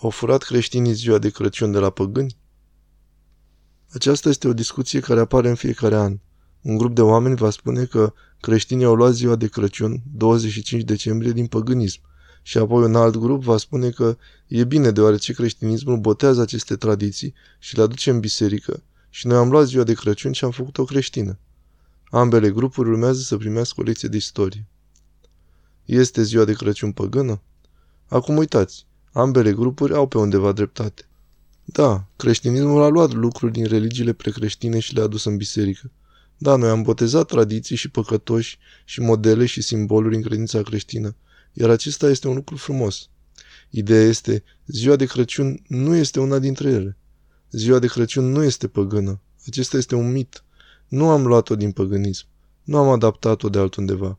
Au furat creștinii ziua de Crăciun de la păgâni? Aceasta este o discuție care apare în fiecare an. Un grup de oameni va spune că creștinii au luat ziua de Crăciun, 25 decembrie, din păgânism. Și apoi un alt grup va spune că e bine deoarece creștinismul botează aceste tradiții și le aduce în biserică. Și noi am luat ziua de Crăciun și am făcut-o creștină. Ambele grupuri urmează să primească o lecție de istorie. Este ziua de Crăciun păgână? Acum uitați, ambele grupuri au pe undeva dreptate. Da, creștinismul a luat lucruri din religiile precreștine și le-a adus în biserică. Da, noi am botezat tradiții și păcătoși și modele și simboluri în credința creștină, iar acesta este un lucru frumos. Ideea este, ziua de Crăciun nu este una dintre ele. Ziua de Crăciun nu este păgână. Acesta este un mit. Nu am luat-o din păgânism. Nu am adaptat-o de altundeva.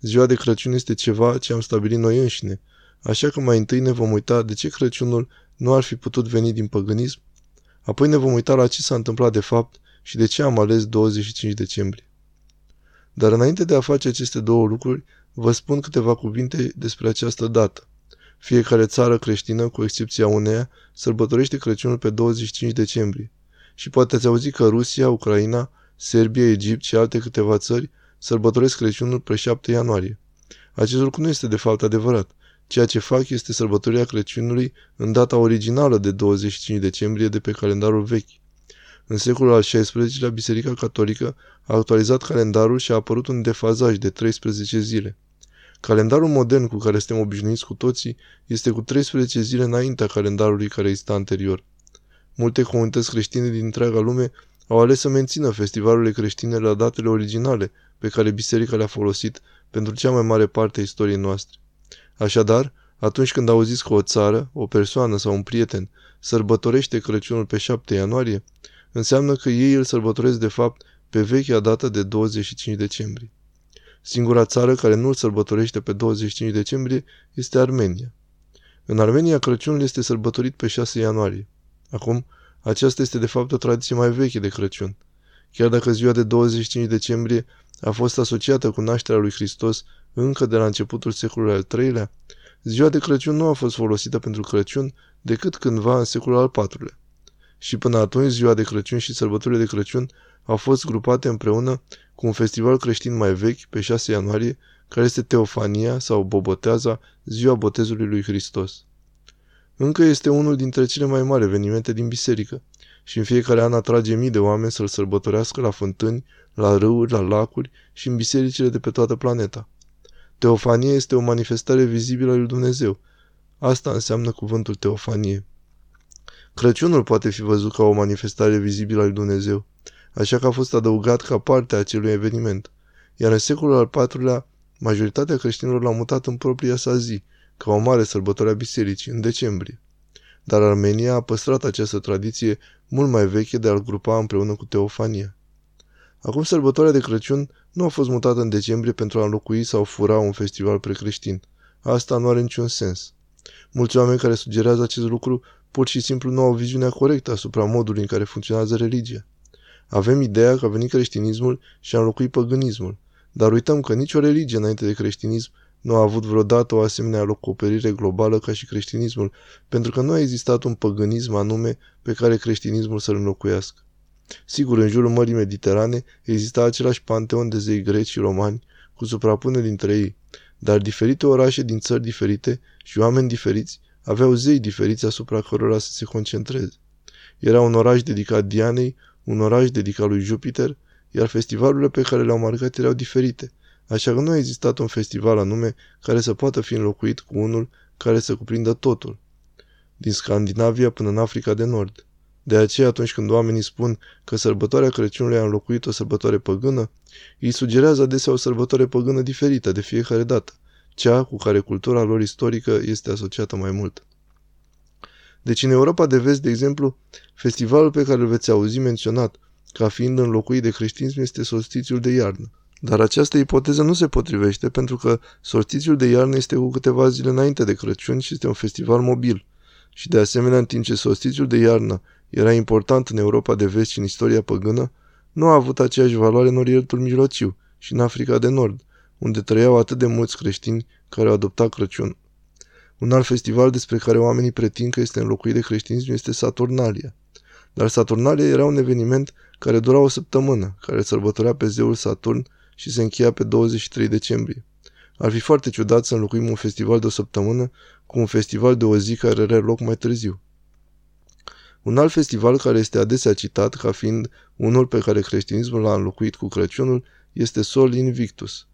Ziua de Crăciun este ceva ce am stabilit noi înșine, așa că mai întâi ne vom uita de ce Crăciunul nu ar fi putut veni din păgânism, apoi ne vom uita la ce s-a întâmplat de fapt și de ce am ales 25 decembrie. Dar înainte de a face aceste două lucruri, vă spun câteva cuvinte despre această dată. Fiecare țară creștină, cu excepția uneia, sărbătorește Crăciunul pe 25 decembrie. Și poate ați auzit că Rusia, Ucraina, Serbia, Egipt și alte câteva țări sărbătoresc Crăciunul pe 7 ianuarie. Acest lucru nu este de fapt adevărat. Ceea ce fac este sărbătorirea Crăciunului în data originală de 25 decembrie de pe calendarul vechi. În secolul al XVI-lea, Biserica Catolică a actualizat calendarul și a apărut un defazaj de 13 zile. Calendarul modern cu care suntem obișnuiți cu toții este cu 13 zile înaintea calendarului care exista anterior. Multe comunități creștine din întreaga lume au ales să mențină festivalurile creștine la datele originale pe care biserica le-a folosit pentru cea mai mare parte a istoriei noastre. Așadar, atunci când auziți că o țară, o persoană sau un prieten sărbătorește Crăciunul pe 7 ianuarie, înseamnă că ei îl sărbătoresc de fapt pe vechea dată de 25 decembrie. Singura țară care nu îl sărbătorește pe 25 decembrie este Armenia. În Armenia, Crăciunul este sărbătorit pe 6 ianuarie. Acum, aceasta este de fapt o tradiție mai veche de Crăciun. Chiar dacă ziua de 25 decembrie a fost asociată cu nașterea lui Hristos încă de la începutul secolului al III-lea, ziua de Crăciun nu a fost folosită pentru Crăciun decât cândva în secolul al IV-lea. Și până atunci, ziua de Crăciun și sărbătorile de Crăciun au fost grupate împreună cu un festival creștin mai vechi, pe 6 ianuarie, care este Teofania sau Boboteaza, ziua botezului lui Hristos. Încă este unul dintre cele mai mari evenimente din biserică și în fiecare an atrage mii de oameni să-l sărbătorească la fântâni, la râuri, la lacuri și în bisericile de pe toată planeta. Teofanie este o manifestare vizibilă a lui Dumnezeu. Asta înseamnă cuvântul teofanie. Crăciunul poate fi văzut ca o manifestare vizibilă a lui Dumnezeu, așa că a fost adăugat ca parte a acelui eveniment. Iar în secolul al IV-lea, majoritatea creștinilor l-au mutat în propria sa zi, ca o mare sărbătoare a bisericii, în decembrie. Dar Armenia a păstrat această tradiție mult mai veche de a-l grupa împreună cu Teofania. Acum sărbătoarea de Crăciun nu a fost mutată în decembrie pentru a înlocui sau fura un festival precreștin. Asta nu are niciun sens. Mulți oameni care sugerează acest lucru pur și simplu nu au viziunea corectă asupra modului în care funcționează religia. Avem ideea că a venit creștinismul și a înlocuit păgânismul, dar uităm că nicio religie înainte de creștinism nu a avut vreodată o asemenea locoperire globală ca și creștinismul, pentru că nu a existat un păgânism anume pe care creștinismul să-l înlocuiască. Sigur, în jurul Mării Mediterane exista același panteon de zei greci și romani, cu suprapuneri dintre ei, dar diferite orașe din țări diferite și oameni diferiți aveau zei diferiți asupra cărora să se concentreze. Era un oraș dedicat Dianei, un oraș dedicat lui Jupiter, iar festivalurile pe care le-au marcat erau diferite, așa că nu a existat un festival anume care să poată fi înlocuit cu unul care să cuprindă totul. Din Scandinavia până în Africa de Nord. De aceea, atunci când oamenii spun că sărbătoarea Crăciunului a înlocuit o sărbătoare păgână, îi sugerează adesea o sărbătoare păgână diferită de fiecare dată, cea cu care cultura lor istorică este asociată mai mult. Deci în Europa de vest, de exemplu, festivalul pe care îl veți auzi menționat ca fiind înlocuit de creștinism este solstițiul de iarnă. Dar această ipoteză nu se potrivește pentru că solstițiul de iarnă este cu câteva zile înainte de Crăciun și este un festival mobil. Și de asemenea, în timp ce solstițiul de iarnă era important în Europa de vest și în istoria păgână, nu a avut aceeași valoare în Orientul Mijlociu și în Africa de Nord, unde trăiau atât de mulți creștini care au adoptat Crăciun. Un alt festival despre care oamenii pretind că este înlocuit de creștinism este Saturnalia. Dar Saturnalia era un eveniment care dura o săptămână, care sărbătorea pe zeul Saturn și se încheia pe 23 decembrie. Ar fi foarte ciudat să înlocuim un festival de o săptămână cu un festival de o zi care are loc mai târziu. Un alt festival care este adesea citat ca fiind unul pe care creștinismul l-a înlocuit cu Crăciunul este Sol Invictus.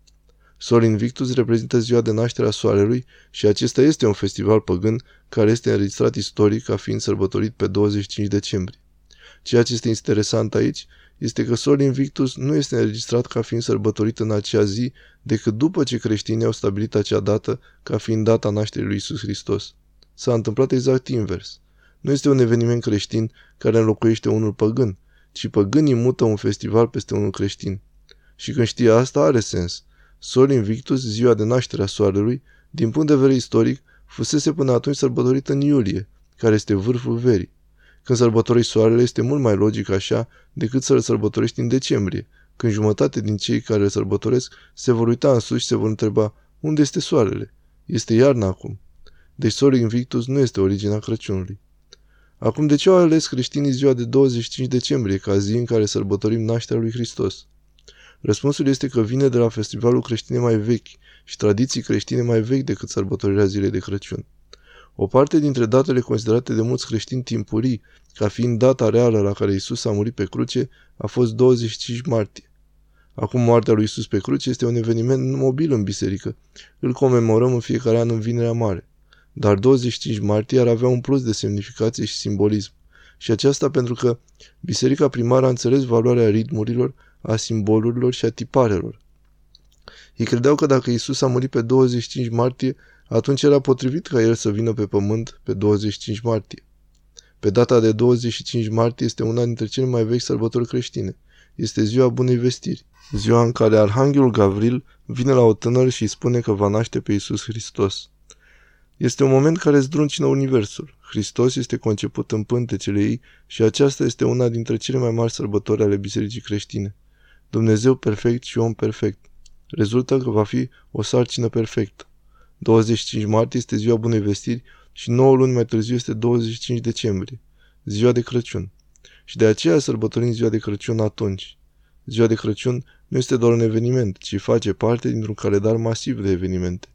Sol Invictus reprezintă ziua de naștere a soarelui și acesta este un festival păgân care este înregistrat istoric ca fiind sărbătorit pe 25 decembrie. Ceea ce este interesant aici este că Sol Invictus nu este înregistrat ca fiind sărbătorit în acea zi decât după ce creștinii au stabilit acea dată ca fiind data nașterii lui Isus Hristos. S-a întâmplat exact invers. Nu este un eveniment creștin care înlocuiește unul păgân, ci păgânii mută un festival peste unul creștin. Și când știe asta, are sens. Sol Invictus, ziua de naștere a soarelui, din punct de vedere istoric, fusese până atunci sărbătorită în iulie, care este vârful verii. Când sărbătorești soarele, este mult mai logic așa decât să-l sărbătorești în decembrie, când jumătate din cei care îl sărbătoresc se vor uita în sus și se vor întreba unde este soarele? Este iarna acum. Deci Sol Invictus nu este originea Crăciunului. Acum, de ce au ales creștinii ziua de 25 decembrie ca zi în care sărbătorim nașterea lui Hristos? Răspunsul este că vine de la festivalul creștine mai vechi și tradiții creștine mai vechi decât sărbătorirea zilei de Crăciun. O parte dintre datele considerate de mulți creștini timpurii ca fiind data reală la care Isus a murit pe cruce a fost 25 martie. Acum moartea lui Isus pe cruce este un eveniment mobil în biserică. Îl comemorăm în fiecare an în Vinerea Mare. Dar 25 martie ar avea un plus de semnificație și simbolism. Și aceasta pentru că biserica primară a înțeles valoarea ritmurilor, a simbolurilor și a tiparelor. Ei credeau că dacă Isus a murit pe 25 martie, atunci era potrivit ca el să vină pe pământ pe 25 martie. Pe data de 25 martie este una dintre cele mai vechi sărbători creștine. Este ziua bunei vestiri, ziua în care Arhanghelul Gavril vine la o tânără și îi spune că va naște pe Isus Hristos. Este un moment care zdruncină universul. Hristos este conceput în pântecele ei și aceasta este una dintre cele mai mari sărbători ale bisericii creștine. Dumnezeu perfect și om perfect. Rezultă că va fi o sarcină perfectă. 25 martie este ziua bunei vestiri și 9 luni mai târziu este 25 decembrie, ziua de Crăciun. Și de aceea sărbătorim ziua de Crăciun atunci. Ziua de Crăciun nu este doar un eveniment, ci face parte dintr-un calendar masiv de evenimente.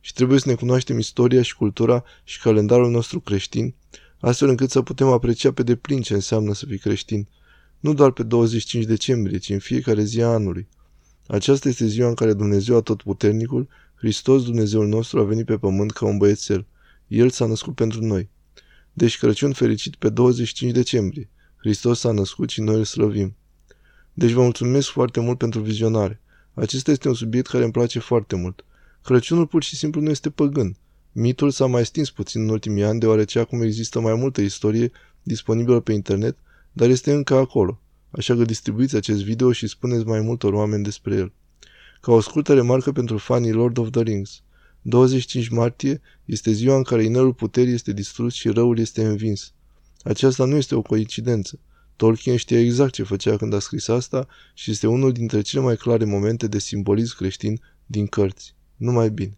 Și trebuie să ne cunoaștem istoria și cultura și calendarul nostru creștin, astfel încât să putem aprecia pe deplin ce înseamnă să fii creștin, nu doar pe 25 decembrie, ci în fiecare zi a anului. Aceasta este ziua în care Dumnezeu Atotputernicul Hristos, Dumnezeul nostru, a venit pe pământ ca un băiețel. El s-a născut pentru noi. Deci Crăciun fericit pe 25 decembrie. Hristos s-a născut și noi îl slăvim. Deci vă mulțumesc foarte mult pentru vizionare. Acesta este un subiect care îmi place foarte mult. Crăciunul pur și simplu nu este păgân. Mitul s-a mai stins puțin în ultimii ani, deoarece acum există mai multă istorie disponibilă pe internet, dar este încă acolo. Așa că distribuiți acest video și spuneți mai multor oameni despre el. Ca o scurtă remarcă pentru fanii Lord of the Rings. 25 martie este ziua în care inelul puterii este distrus și răul este învins. Aceasta nu este o coincidență. Tolkien știa exact ce făcea când a scris asta și este unul dintre cele mai clare momente de simbolism creștin din cărți. Numai bine.